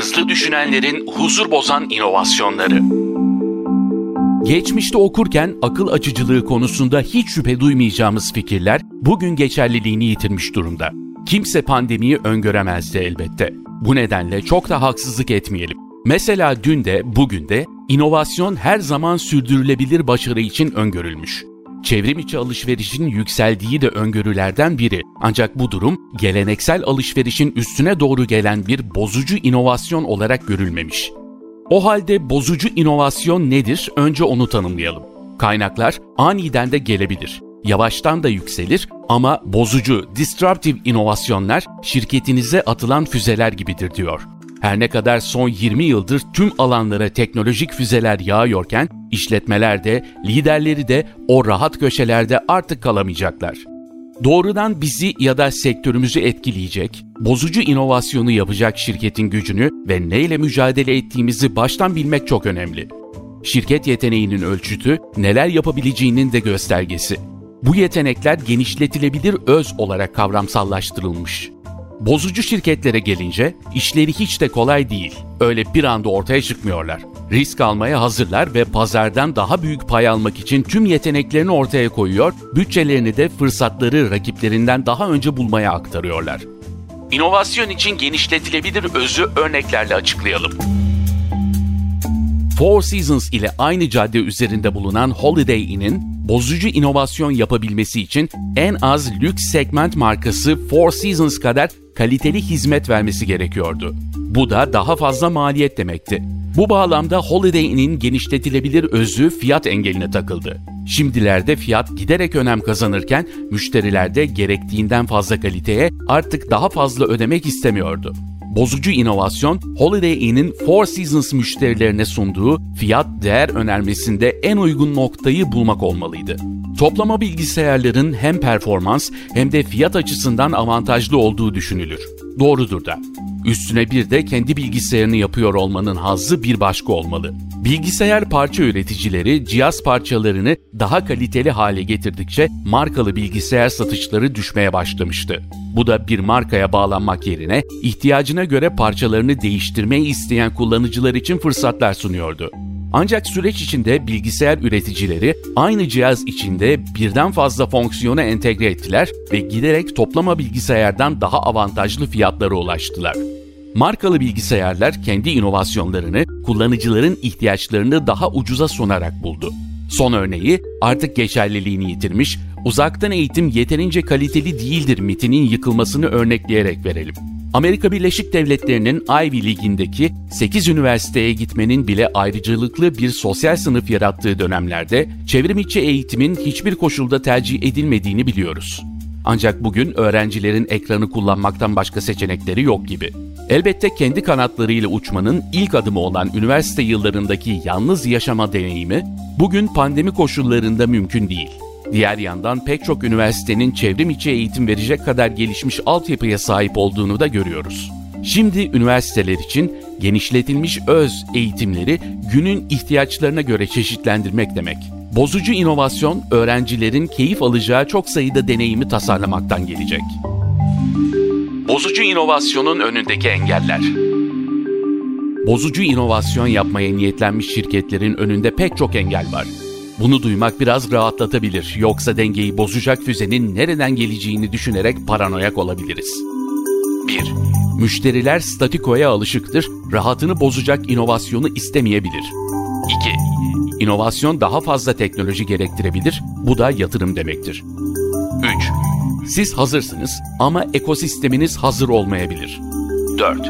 hızlı düşünenlerin huzur bozan inovasyonları. Geçmişte okurken akıl açıcılığı konusunda hiç şüphe duymayacağımız fikirler bugün geçerliliğini yitirmiş durumda. Kimse pandemiyi öngöremezdi elbette. Bu nedenle çok da haksızlık etmeyelim. Mesela dün de bugün de inovasyon her zaman sürdürülebilir başarı için öngörülmüş. Çevrim içi alışverişin yükseldiği de öngörülerden biri. Ancak bu durum geleneksel alışverişin üstüne doğru gelen bir bozucu inovasyon olarak görülmemiş. O halde bozucu inovasyon nedir? Önce onu tanımlayalım. Kaynaklar aniden de gelebilir. Yavaştan da yükselir ama bozucu, disruptive inovasyonlar şirketinize atılan füzeler gibidir diyor. Her ne kadar son 20 yıldır tüm alanlara teknolojik füzeler yağıyorken işletmeler de, liderleri de o rahat köşelerde artık kalamayacaklar. Doğrudan bizi ya da sektörümüzü etkileyecek, bozucu inovasyonu yapacak şirketin gücünü ve neyle mücadele ettiğimizi baştan bilmek çok önemli. Şirket yeteneğinin ölçütü, neler yapabileceğinin de göstergesi. Bu yetenekler genişletilebilir öz olarak kavramsallaştırılmış. Bozucu şirketlere gelince işleri hiç de kolay değil. Öyle bir anda ortaya çıkmıyorlar. Risk almaya hazırlar ve pazardan daha büyük pay almak için tüm yeteneklerini ortaya koyuyor, bütçelerini de fırsatları rakiplerinden daha önce bulmaya aktarıyorlar. İnovasyon için genişletilebilir özü örneklerle açıklayalım. Four Seasons ile aynı cadde üzerinde bulunan Holiday Inn'in bozucu inovasyon yapabilmesi için en az lüks segment markası Four Seasons kadar kaliteli hizmet vermesi gerekiyordu. Bu da daha fazla maliyet demekti. Bu bağlamda Holiday Inn'in genişletilebilir özü fiyat engeline takıldı. Şimdilerde fiyat giderek önem kazanırken müşteriler de gerektiğinden fazla kaliteye artık daha fazla ödemek istemiyordu. Bozucu inovasyon, Holiday Inn'in Four Seasons müşterilerine sunduğu fiyat değer önermesinde en uygun noktayı bulmak olmalıydı. Toplama bilgisayarların hem performans hem de fiyat açısından avantajlı olduğu düşünülür. Doğrudur da. Üstüne bir de kendi bilgisayarını yapıyor olmanın hazzı bir başka olmalı. Bilgisayar parça üreticileri cihaz parçalarını daha kaliteli hale getirdikçe markalı bilgisayar satışları düşmeye başlamıştı. Bu da bir markaya bağlanmak yerine ihtiyacına göre parçalarını değiştirmeyi isteyen kullanıcılar için fırsatlar sunuyordu. Ancak süreç içinde bilgisayar üreticileri aynı cihaz içinde birden fazla fonksiyonu entegre ettiler ve giderek toplama bilgisayardan daha avantajlı fiyatlara ulaştılar. Markalı bilgisayarlar kendi inovasyonlarını kullanıcıların ihtiyaçlarını daha ucuza sunarak buldu. Son örneği artık geçerliliğini yitirmiş, uzaktan eğitim yeterince kaliteli değildir mitinin yıkılmasını örnekleyerek verelim. Amerika Birleşik Devletleri'nin Ivy League'indeki 8 üniversiteye gitmenin bile ayrıcalıklı bir sosyal sınıf yarattığı dönemlerde çevrimiçi eğitimin hiçbir koşulda tercih edilmediğini biliyoruz. Ancak bugün öğrencilerin ekranı kullanmaktan başka seçenekleri yok gibi. Elbette kendi kanatlarıyla uçmanın ilk adımı olan üniversite yıllarındaki yalnız yaşama deneyimi bugün pandemi koşullarında mümkün değil. Diğer yandan pek çok üniversitenin çevrim içi eğitim verecek kadar gelişmiş altyapıya sahip olduğunu da görüyoruz. Şimdi üniversiteler için genişletilmiş öz eğitimleri günün ihtiyaçlarına göre çeşitlendirmek demek. Bozucu inovasyon öğrencilerin keyif alacağı çok sayıda deneyimi tasarlamaktan gelecek. Bozucu inovasyonun önündeki engeller Bozucu inovasyon yapmaya niyetlenmiş şirketlerin önünde pek çok engel var. Bunu duymak biraz rahatlatabilir. Yoksa dengeyi bozacak füzenin nereden geleceğini düşünerek paranoyak olabiliriz. 1. Müşteriler statikoya alışıktır, rahatını bozacak inovasyonu istemeyebilir. 2. İnovasyon daha fazla teknoloji gerektirebilir, bu da yatırım demektir. 3. Siz hazırsınız ama ekosisteminiz hazır olmayabilir. 4.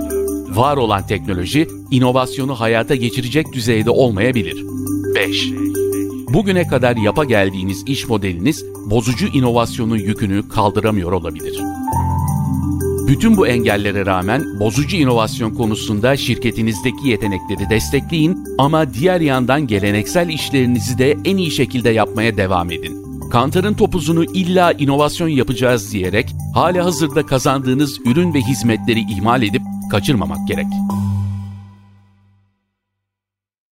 Var olan teknoloji, inovasyonu hayata geçirecek düzeyde olmayabilir. 5. Bugüne kadar yapa geldiğiniz iş modeliniz bozucu inovasyonun yükünü kaldıramıyor olabilir. Bütün bu engellere rağmen bozucu inovasyon konusunda şirketinizdeki yetenekleri destekleyin ama diğer yandan geleneksel işlerinizi de en iyi şekilde yapmaya devam edin. Kantarın topuzunu illa inovasyon yapacağız diyerek hala hazırda kazandığınız ürün ve hizmetleri ihmal edip kaçırmamak gerek.